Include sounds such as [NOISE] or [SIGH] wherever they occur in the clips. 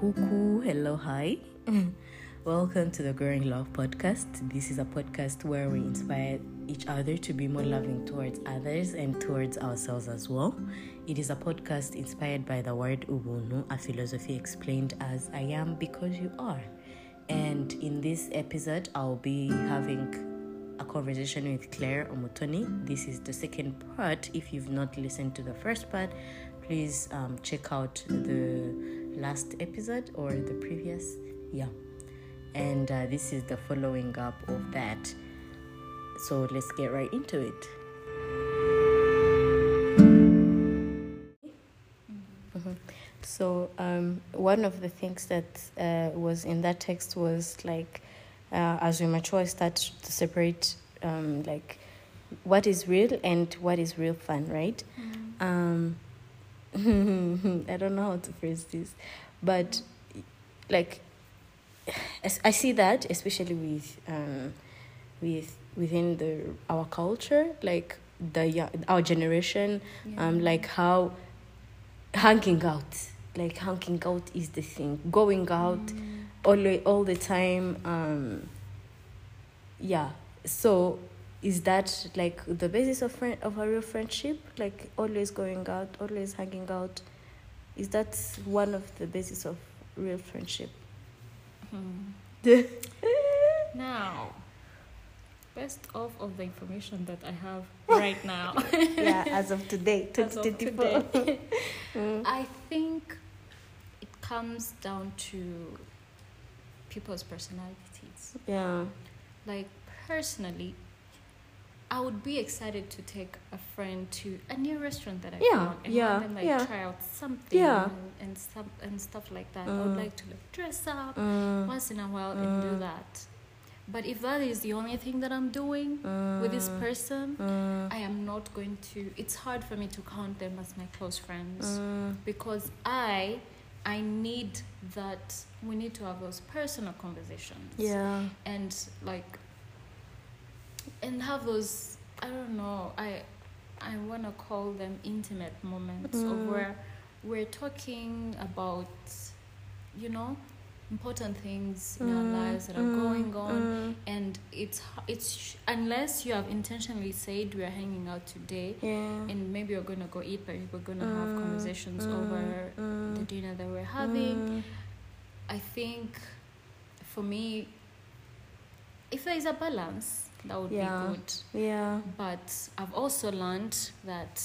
Hello, hi. [LAUGHS] Welcome to the Growing Love podcast. This is a podcast where we inspire each other to be more loving towards others and towards ourselves as well. It is a podcast inspired by the word Ubuntu, a philosophy explained as I am because you are. And in this episode, I'll be having a conversation with Clare Omotoni. This is the second part. If you've not listened to the first part, please um, check out the last episode or the previous. Yeah. And uh, this is the following up of that. So let's get right into it. Mhm. So um, one of the things that uh, was in that text was like, uh, as we mature, start to separate um, like what is real and what is real fun, right? Um, [LAUGHS] I don't know how to phrase this, but like I see that especially with um, with within the our culture, like the our generation, um, like how hanging out, like hanging out is the thing, going out all all the time. Um, yeah, so is that like the basis of friend of a real friendship? Like always going out, always hanging out. Is that one of the basis of real friendship? [LAUGHS] Now, best off of the information that I have [LAUGHS] right now, yeah, as of today, [LAUGHS] As of 2024. today. Mm. I think it comes down to people's personalities. Yeah. Like personally, I would be excited to take a friend to a new restaurant that I Yeah, found and yeah, them like yeah. try out something Yeah. and, and stuff and stuff like that. I would Mm. like to like dress up Mm. once in a while and do Mm. that. But if that is the only thing that I'm doing with this person. I am not going to. It's hard for me to count them as my close friends because I, I need that. We need to have those personal conversations Yeah. and like, and have those. I don't know. I, I want to call them intimate moments of Mm. where we're talking about, you know, important things in our Mm. lives that are Mm. going on Mm. and it's it's unless you have intentionally said we're hanging out today Yeah. and maybe we're gonna go eat but we're gonna have Mm, conversations mm, over the dinner that we're having i think for me if there is a balance that would Yeah. be good Yeah. but i've also learned that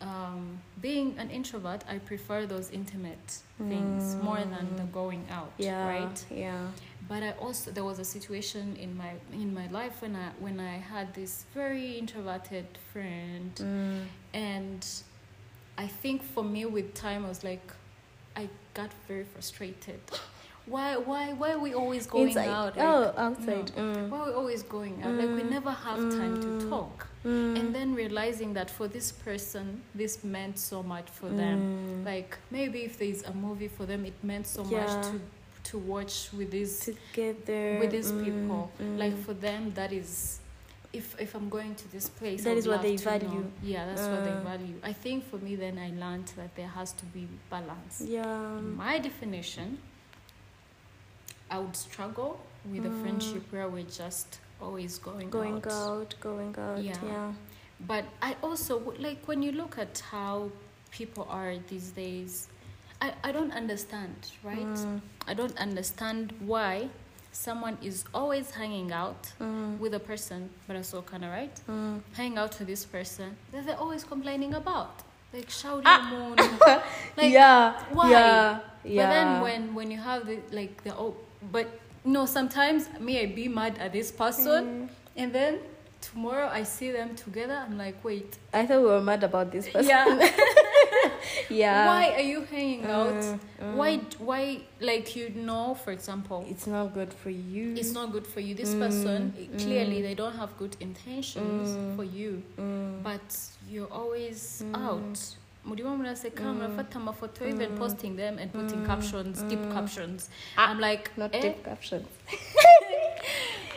um, being an introvert i prefer those intimate things more than the Mm. going out Yeah. right Yeah. but I also there was a situation in my in my life when I when I had this very introverted friend Mm. and I think for me with time I was like I got very frustrated. Why why why are we always going Inside. out? Like, oh, outside. Mm. Why are we always going out? Like we Mm. never have time to Mm. talk. Mm. And then realizing that for this person this meant so much for them. Mm. Like maybe if there's a movie for them it meant so Yeah. much to to watch with these together with these Mm, people. mm. Like for them, that is, if if I'm going to this place, That I is what they to know. value. Yeah, that's what they Uh. value. I think for me, then I learned that there has to be balance. yeah. In my definition, I would struggle with a Mm. friendship where we're just always going, out. going out. out, going out. Yeah. Yeah. But I also would- like when you look at how people are these days. I, I don't understand, right? Mm. I don't understand why someone is always hanging out Mm. with a person, but also kind of right, Mm. hang out with this person that they're always complaining about, like shouting Ah. moon. [LAUGHS] Like, yeah. why? Yeah. But Yeah. then when when you have the like the oh, but no, sometimes me I be mad at this person, Mm. and then tomorrow I see them together. I'm like, wait, I thought we were mad about this person. yeah, [LAUGHS] yeah. why are you hanging out? Mm, mm. Why why like you know, for example, It's not good for you. it's not good for you. This Mm, person mm. clearly they don't have good intentions Mm. for you, Mm. but you're always Mm. out. Murimo mnaseka Mm. mnafata mafoto even Mm. posting them and putting Mm. captions, deep Mm. captions. Ah, I'm like, Not eh, deep captions.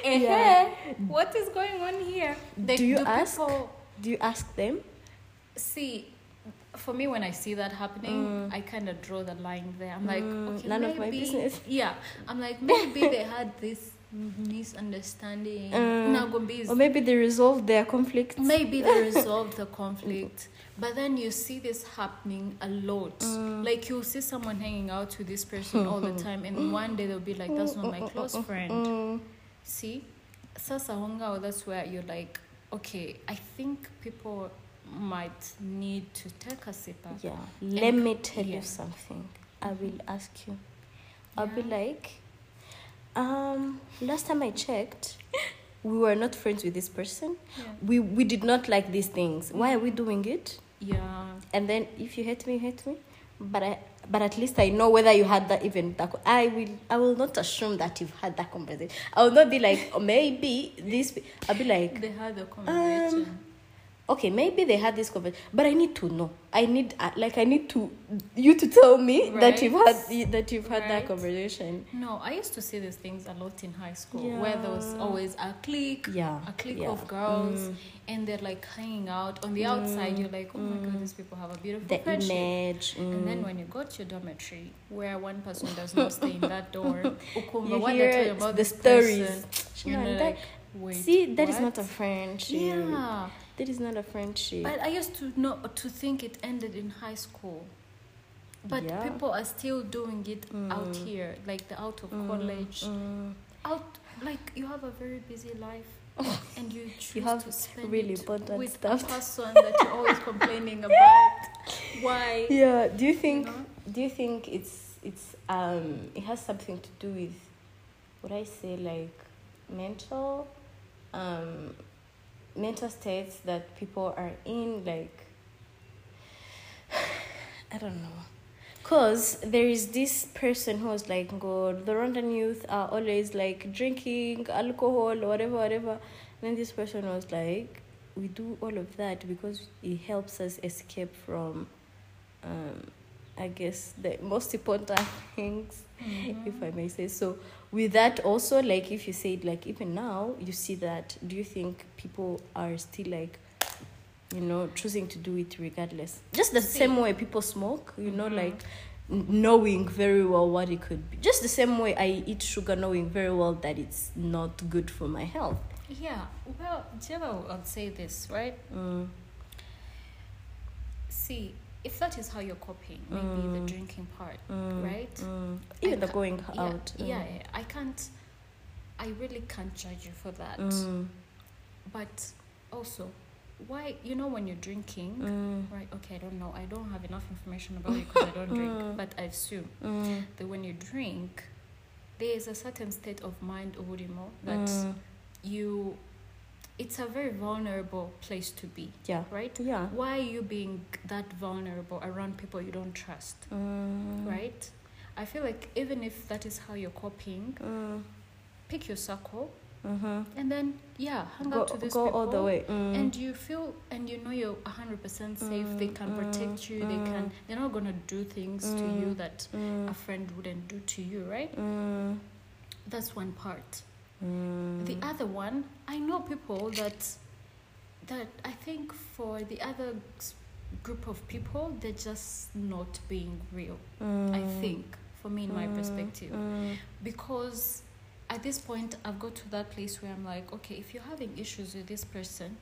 eh, [LAUGHS] Yeah. what is going on here? They, Do you ask? People, Do you ask them? see, for me when I see that happening, Mm. I kind of draw the line there. I'm like, Mm, okay, none maybe, of my business. Yeah, I'm like maybe they had this misunderstanding. Mm. Or maybe they resolve their conflict maybe they [LAUGHS] resolve the conflict but then you see this happening a lot Mm. like you'll see someone hanging out with this person all the [LAUGHS] time and one day they'll be like that's not my close friend Mm. see sasa hongao that's where you're like okay i think people might need to take a sip Yeah. Let And- me tell yeah. you something. I will ask you. I'll be like, um, last time I checked, [LAUGHS] we were not friends with this person. yeah. We we did not like these things. Why are we doing it? yeah And then if you hate me, you hate me. But I but at least I know whether you had that even that I will I will not assume that you've had that conversation. I will not be like, oh, maybe this I'll be like they had a conversation okay maybe they had this conversation but i need to know. I need uh, like i need to you to tell me that you've had that you've had that conversation. No i used to see these things a lot in high school where there was always a clique yeah a clique yeah. of girls Mm. and they're like hanging out on the outside. You're like oh my god these people have a beautiful the friendship. image and then mm. when you go to your dormitory where one person does not stay in that door [LAUGHS] you what hear about the stories. person, you're Man, like, that- see that is what? not a friendship. Yeah that is not a friendship but i used to know to think it ended in high school but Yeah. people are still doing it out Mm. here like the out of Mm, college mm. out like you have a very busy life [LAUGHS] and you choose have to spend really important with stuff. a person that you're always [LAUGHS] complaining about why yeah do you think know? do you think it's it's um it has something to do with what i say like mental um mental states that people are in like [SIGHS] i don't know. Because there is this person who was like god the rwandan youth are always like drinking alcohol whatever whatever. And then this person was like we do all of that because it helps us escape from um, I guess the most important [LAUGHS] things, if I may say so. With that, also, like if you said, like even now, you see that. Do you think people are still like, you know, choosing to do it regardless? Just the See. same way people smoke, you know, Mhm. like knowing very well what it could be. Just the same way I eat sugar, knowing very well that it's not good for my health. yeah well Jeva, i'll say this right Mm. see if that is how you're coping maybe Mm. the drinking part Mm. right Mm. Even the going yeah, out. yeah, mm. yeah i can't i really can't judge you for that Mm. but also why you know when you're drinking Mm. right okay i don't know i don't have enough information about it because i don't drink [LAUGHS] Mm. but i assume Mm. that when you drink there is a certain state of mind urimo that Mm. you it's a very vulnerable place to be Yeah. right Yeah. why are you being that vulnerable around people you don't trust Mm. right i feel like even if that is how you're coping Mm. pick your circle Mm-hmm. and then yeah hang Go, out to these go people all the way. Mm. and you feel and you know you're 100% safe they Mm, can mm, protect you they can mm. they're not gonna do things to you Mm. that Mm. a friend wouldn't do to you right Mm. that's one part Mm. the other one i know people that that i think for the other group of people they're just not being real i Mm. think for me in my Mm. perspective Mm. because at this point i've got to that place where i'm like okay if you're having issues with this person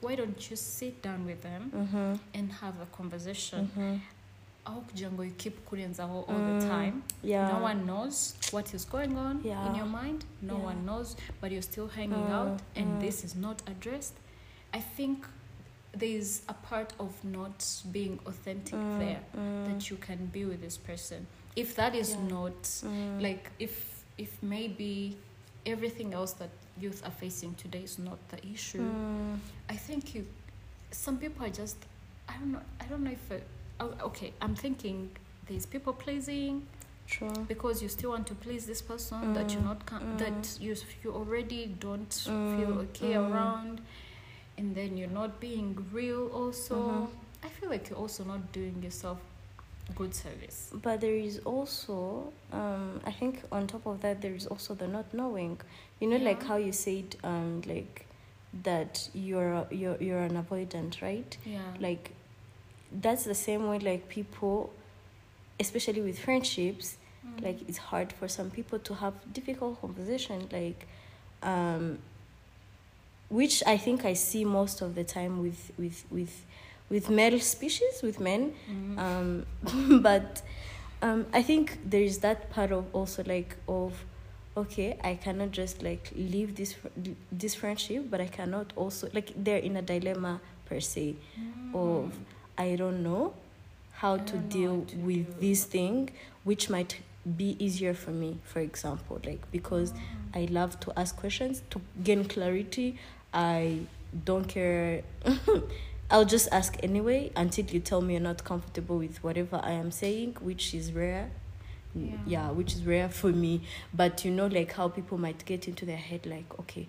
why don't you sit down with them Mm-hmm. and have a conversation Mm-hmm. Ngo you keep kurenzaho all the Mm. time Yeah. no one knows what is going on Yeah. in your mind no Yeah. one knows but you're still hanging Mm, out and mm. this is not addressed i think there's a part of not being authentic there that you can be with this person if that is Yeah. not like if if maybe everything else that youth are facing today is not the issue i think you some people are just i don't know i don't know if okay i'm thinking there's people pleasing True. because you still want to please this person that you're Mm, not mm. that you you already don't Mm, feel okay mm. around and then you're not being real also Mhm. i feel like you're also not doing yourself good service But there is also, um, I think on top of that, there is also the not knowing. You know, like how you said, um, like that you're you're you're an avoidant, right? yeah Like that's the same way like people especially with friendships Mm. like it's hard for some people to have difficult conversation like um which i think i see most of the time with with with with male species with men Mm. um [LAUGHS] but um i think there is that part of also like of okay i cannot just like leave this this friendship but i cannot also like they're in a dilemma per se of Mm. I don't know how to deal to with do. this thing which might be easier for me for example like because Mm. I love to ask questions to gain clarity. I don't care. [LAUGHS] I'll just ask anyway until you tell me you're not comfortable with whatever I am saying, which is rare. Yeah. yeah, which is rare for me. But you know, like how people might get into their head, like, okay,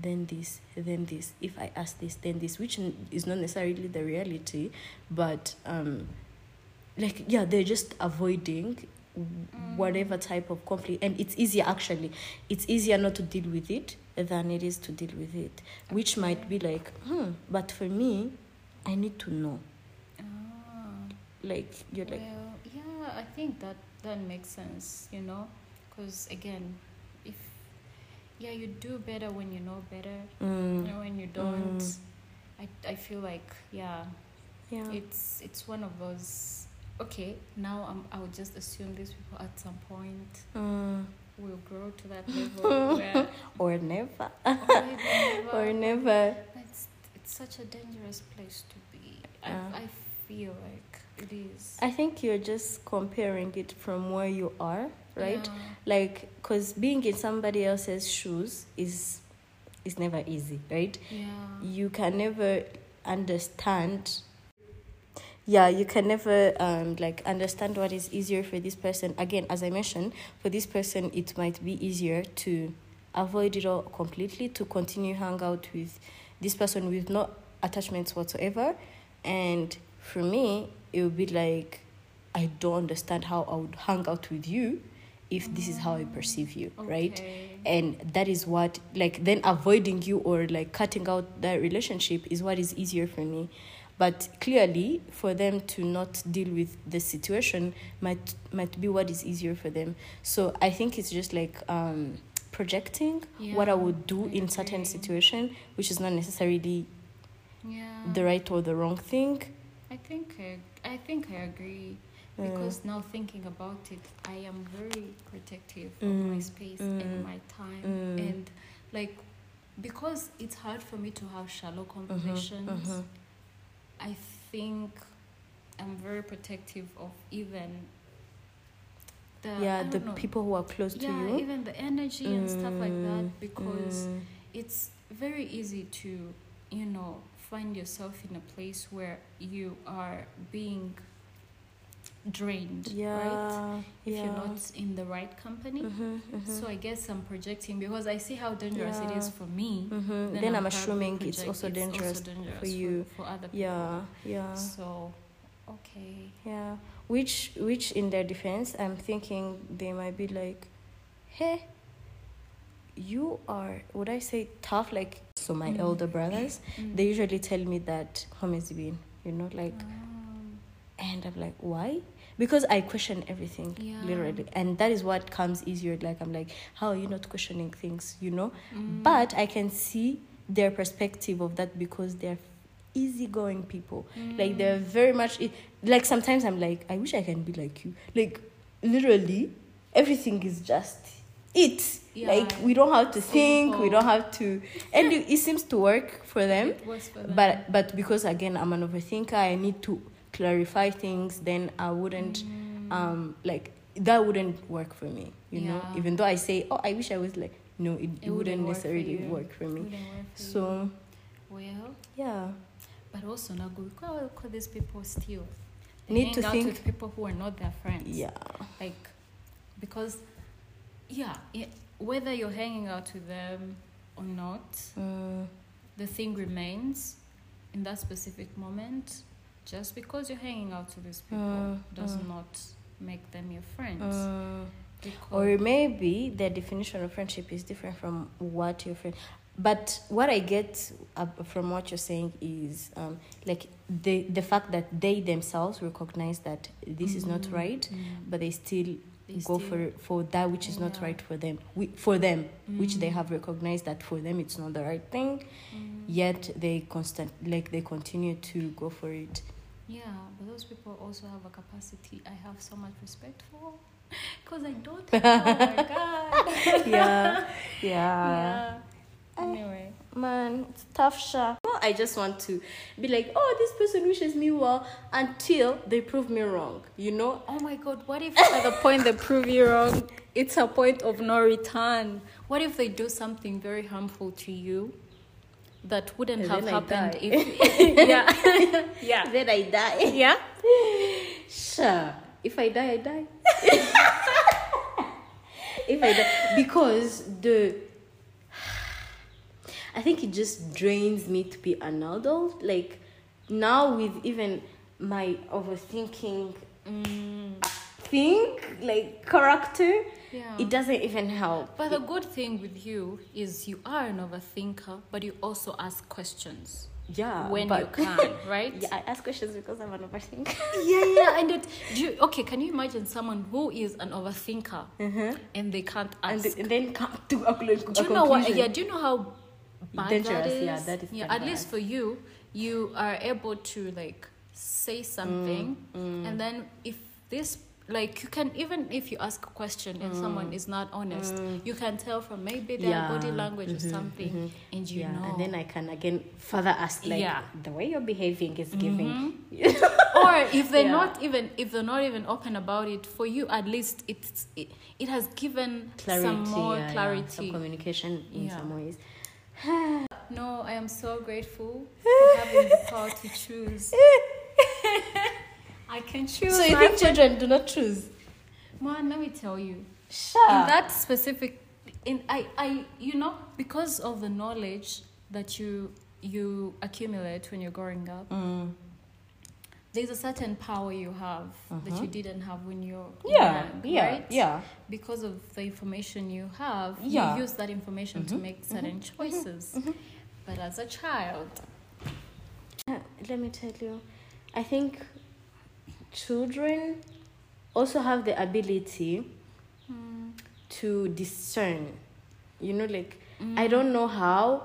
then this, then this. If I ask this, then this, which is not necessarily the reality, but um, like yeah, they're just avoiding Mm. whatever type of conflict and it's easier actually it's easier not to deal with it than it is to deal with it which might be like hmm but for me i need to know Ah. like you're like yeah, I think that that makes sense, you know, because again, yeah, you do better when you know better. mm, know, when you don't, Mm. I I feel like yeah, yeah it's it's one of those. Okay, now I'm, I would just assume these people at some point mm, will grow to that [LAUGHS] level where or never [LAUGHS] [LAUGHS] or never. or never It's it's such a dangerous place to be. I I feel like it is. i think you're just comparing it from where you are right? Yeah. like because being in somebody else's shoes is is never easy right? Yeah. you can never understand yeah you can never um like understand what is easier for this person. Again as i mentioned for this person it might be easier to avoid it all completely to continue hang out with this person with no attachments whatsoever. And for me it would be like i don't understand how i would hang out with you if this is how i perceive you right? And that is what like then avoiding you or like cutting out that relationship is what is easier for me. But clearly for them to not deal with the situation might might be what is easier for them. So i think it's just like um projecting what i would do in certain situation which is not necessarily Yeah. the right or the wrong thing. I think I, I think I agree. Because now thinking about it, I am very protective of my Mm, space mm, and my time, mm. and like because it's hard for me to have shallow Mhm, conversations. mhm. I think I'm very protective of even the yeah the know, people who are close to yeah you even the energy and stuff like that Mm, because mm, it's very easy to you know find yourself in a place where you are being drained right if yeah. you're not in the right company Mhm, mhm. so i guess i'm projecting because i see how dangerous it is for me Mhm. then Then, I'll I'm assuming it's also dangerous. dangerous for you. for, other people Yeah, yeah, so okay yeah. Which, which, in their defense, I'm thinking they might be like, "Hey, you are." Would I say tough? Like, so my Mm. elder brothers, Mm. they usually tell me that home is being, you know, like, Um, and I'm like, why? Because I question everything, Yeah. literally, and that is what comes easier. Like, I'm like, how are you not questioning things? You know, mm. but I can see their perspective of that because they're easygoing people. Like they're Mm. very much like sometimes I'm like, I wish I can be like you. Like literally, everything is just it. Yeah, like we don't have to think, we don't have to, [LAUGHS] and it, it seems to work for them. For them. But but because again I'm an overthinker, I need to clarify things. Then I wouldn't Mm. um like that wouldn't work for me. You know, even though I say, oh, I wish I was like. No, it, it, It wouldn't wouldn't work necessarily work for me. Work for you. So well yeah. But also now go because these people still they Need to out think- with people who are not their friends. Yeah. Like because yeah, it, whether you're hanging out with them or not, Mm, the thing remains in that specific moment. Just because you're hanging out with these people Mm, does mm. not make them your friends. Because Or maybe their definition of friendship is different from what your friend. but what I get uh, from what you're saying is um, like the the fact that they themselves recognize that this is not Mm, right, mm. but they still They go still- for for that which is not right for them. We, for them, which they Mm. have recognized that for them it's not the right thing. Mm. Yet they constant like they continue to go for it. Yeah, but those people also have a capacity I have so much respect for. [LAUGHS] Because I don't. [LAUGHS] oh my god. [LAUGHS] yeah, yeah. yeah. Anyway. Man, it's tough shit. I just want to be like, oh, this person wishes me well until they prove me wrong. You know? Oh my god, what if at the point they prove you wrong, it's a point of no return? What if they do something very harmful to you that wouldn't And have then I happened die. if [LAUGHS] [LAUGHS] Yeah. yeah. Then I die. Yeah? Sure. If I die, I die. [LAUGHS] if I die, because the, I think it just drains me to be an adult. Like now with even my overthinking Mm, thing, like character, yeah. it doesn't even help. But the good thing with you is you are an overthinker, but you also ask questions yeah, when but- you can, [LAUGHS] right? Yeah, I ask questions because I'm an overthinker. yeah, yeah. And it, [LAUGHS] do you, okay, can you imagine someone who is an overthinker Uh-huh. and they can't ask? and then come to a, a do you know what? Yeah, do you know how bad Dangerous, is? yeah, that is Yeah, at least for you, you are able to like say something, Mm, and then if this like you can even if you ask a question and someone is not honest, you can tell from maybe their Mm. Yeah, body language or mhm, something, mhm. and you yeah, know. and then I can again further ask like Yeah. the way you're behaving is giving. Mhm. [LAUGHS] or if they're not even if they're not even open about it for you at least it's it, it has given Clarity, some more clarity some communication in some ways. [SIGHS] no i am so grateful [LAUGHS] for having the power to choose [LAUGHS] i can choose So you think children do not choose? man let me tell you Sure. in that specific in i i you know because of the knowledge that you you accumulate when you're growing up Mm. there's a certain power you have that Mhm. you didn't have when you're Yeah, young, yeah, right? yeah. because of the information you have Yeah. you use that information to Mhm, make certain choices mhm. but as a child Uh, Let me tell you, I think children also have the ability mm, to discern. You know, like mm, I don't know how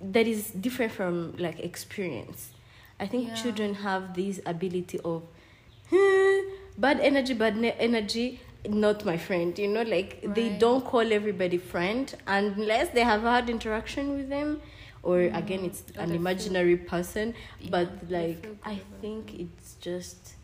that is different from like experience. I think Yeah. children have this ability of "Hmm, bad energy, bad ne- energy, not my friend. You know, like they don't call everybody friend unless they have had interaction with them, or Mm. again, it's Or an they feel- imaginary person. But like, I think it's just,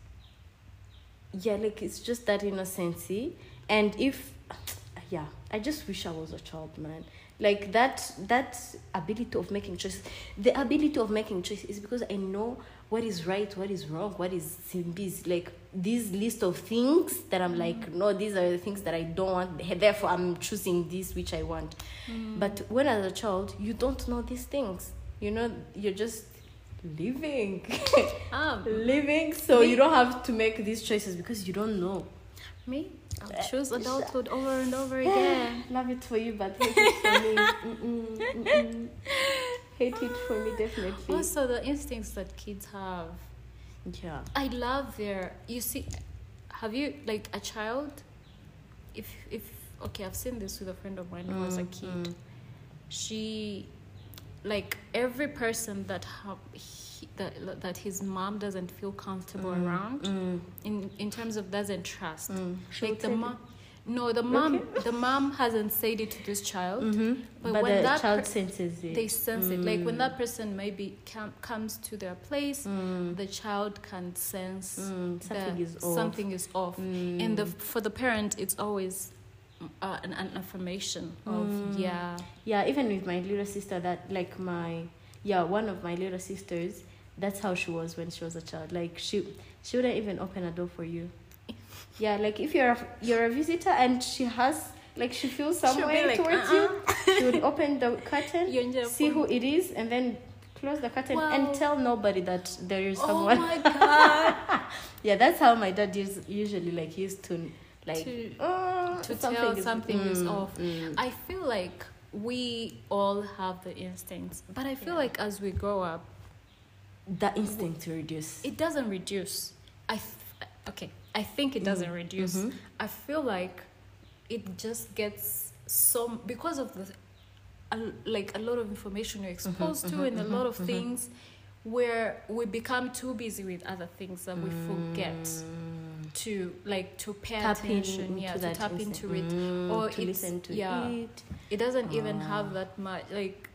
yeah, like it's just that innocency. And if, [TSK] yeah, I just wish I was a child, man. Like that, that ability of making choices. The ability of making choices is because I know what is right, what is wrong, what is simbies. Like this list of things that I'm like, no, these are the things that I don't want. Therefore, I'm choosing this which I want. Mm. But when as a child, you don't know these things. You know, you're just living, [LAUGHS] um, living. So Me- you don't have to make these choices because you don't know. me i'll Uh, choose adulthood over and over [LAUGHS] again Love it for you, but hate it for me. Mm-mm, mm-mm. Hate it for me, definitely. also the instincts that kids have Yeah. i love their you see have you like a child if if okay i've seen this with a friend of mine who was a kid mm. she like every person that ha- he, that that his mom doesn't feel comfortable Mm, around Mm, in in terms of doesn't trust mm. Like the mom no the mom Okay. the mom hasn't said it to this child. Mhm. But But, when the that child per- senses it. they sense it like when Mm. that person maybe com- comes to their place Mm, the child can sense mm, something is off. something is off Mm. and the for the parent it's always uh, an, an affirmation of Mm. yeah yeah even with my little sister that like my yeah one of my little sisters that's how she was when she was a child like she she wouldn't even open a door for you [LAUGHS] yeah like if you're a, you're a visitor and she has like she feels some way like, towards "Uh-uh." you [LAUGHS] she would open the curtain see who it is and then close the curtain Wow. and tell nobody that there is oh someone my god [LAUGHS] yeah that's how my dad is usually like used to like to, "Oh, to tell is- something is Mm, off. mm. I feel like we all have the instincts, but I feel Yeah. like as we grow up, That instinct to reduce. it doesn't reduce. I th- okay. I think it doesn't reduce. Mhm. I feel like it just gets some because of the a, like a lot of information you're exposed to mhm, and a lot of things where we become too busy with other things that we forget Mm. To like to pay Tap attention into yeah to that tap into it Mm, or to it's- listen to yeah. it. it doesn't even Ah. have that much like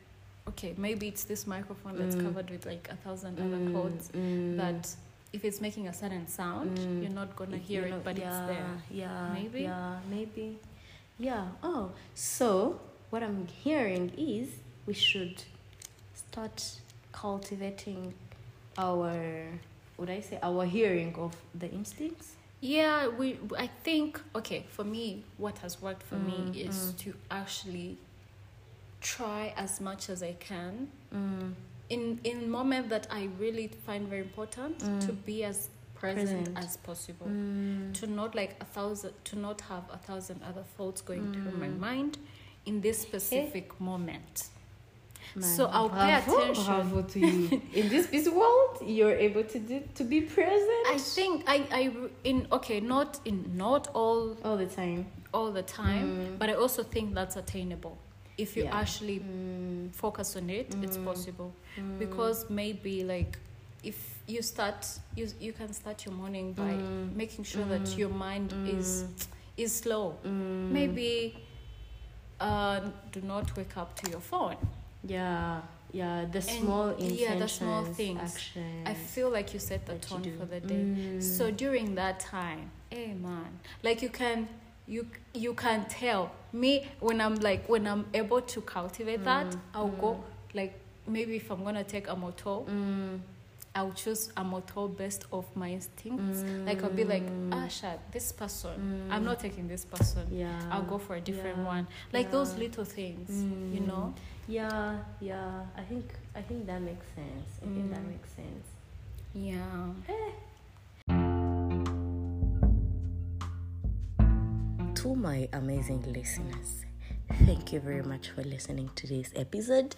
okay maybe it's this microphone that's Mm. covered with like a thousand other cords codes mm, that if it's making a certain sound Mm. you're not gonna hear it but yeah, it's there Yeah, Maybe? Yeah, maybe. Yeah. Oh, so what I'm hearing is we should start cultivating our, would I say, our hearing of the instincts. Yeah, we. I think okay for me, what has worked for Mm, me is mm. to actually try as much as I can Mm. in in moment that I really find very important Mm. to be as present, Present. as possible. Mm. To not like a thousand, to not have a thousand other thoughts going through my Mm. mind in this specific moment. Man, So I'll pay attention. Bravo to you. [LAUGHS] In this busy world, you're able to do to be present I think I I in okay not in not all all the time. all the time, Mm. but I also think that's attainable if you Yeah. actually Mm. focus on it it's Mm. possible Mm. because maybe like if you start you you can start your morning by Mm. making sure that Mm. your mind is is slow maybe uh do not wake up to your phone Yeah, yeah, the And- small yeah, the small things. actions. i feel like you set the that tone for the day Mm. so during that time hey man like you can you you can tell me when i'm like when i'm able to cultivate that Mm, i'll mm. go like maybe if i'm gonna take a motor Mm. I'll choose a motor based off my instincts. Like I'll be like, ah, shit, this person. I'm not taking this person. Mm. Yeah. I'll go for a different yeah, one. Like those little things, you Mm. know. Yeah, yeah. I think I think that makes sense. I think that Mm. makes sense. Yeah. To my amazing listeners, thank you very much for listening to this episode,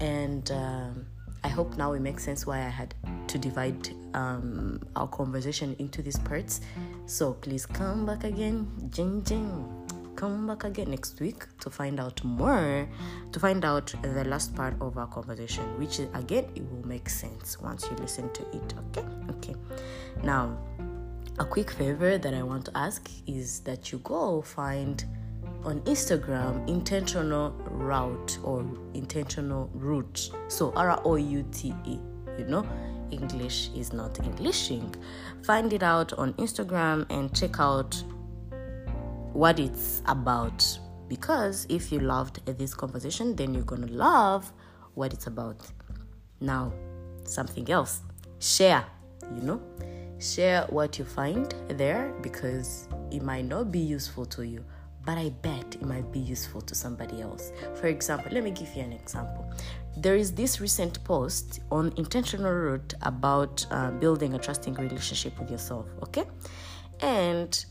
and um, I hope now it makes sense why I had to divide um, our conversation into these parts. So please come back again, jing jing. Come back again next week to find out more, to find out the last part of our conversation, which again it will make sense once you listen to it. Okay, okay. Now, a quick favor that I want to ask is that you go find on Instagram intentional route or intentional route. So R O U T E, you know, English is not Englishing. Find it out on Instagram and check out what it's about. Because if you loved this conversation, then you're gonna love what it's about. Now, something else. Share, you know? Share what you find there because it might not be useful to you, but I bet it might be useful to somebody else. For example, let me give you an example. There is this recent post on Intentional Route about uh, building a trusting relationship with yourself, okay? And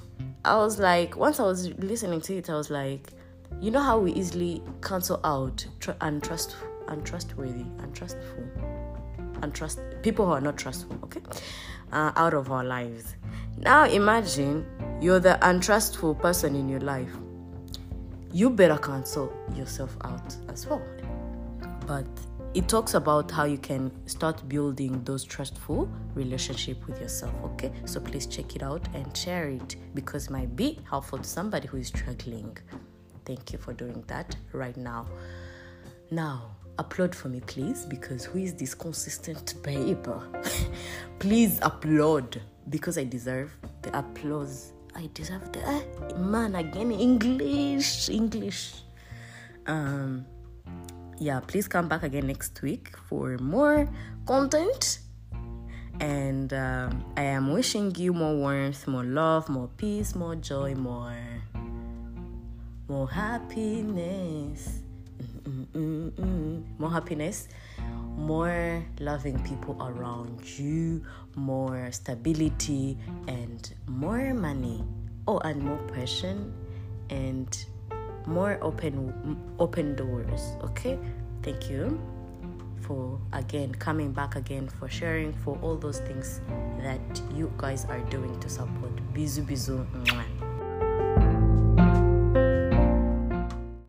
I was like, once I was listening to it, I was like, you know how we easily cancel out tr- untrust, untrustworthy, untrustful, untrust people who are not trustful, okay, uh, out of our lives. Now imagine you're the untrustful person in your life. You better cancel yourself out as well. But it talks about how you can start building those trustful relationship with yourself okay? So please check it out and share it because it might be helpful to somebody who is struggling. Thank you for doing that right now. Now applaud for me please because who is this consistent babe? [LAUGHS] Please applaud because i deserve the applause i deserve the eh, man again english english um yeah, please come back again next week for more content. And um, I am wishing you more warmth, more love, more peace, more joy, more, more happiness, Mm-mm-mm-mm. more happiness, more loving people around you, more stability, and more money. Oh, and more passion and more open open doors okay thank you for again coming back again for sharing for all those things that you guys are doing to support bizu bizu.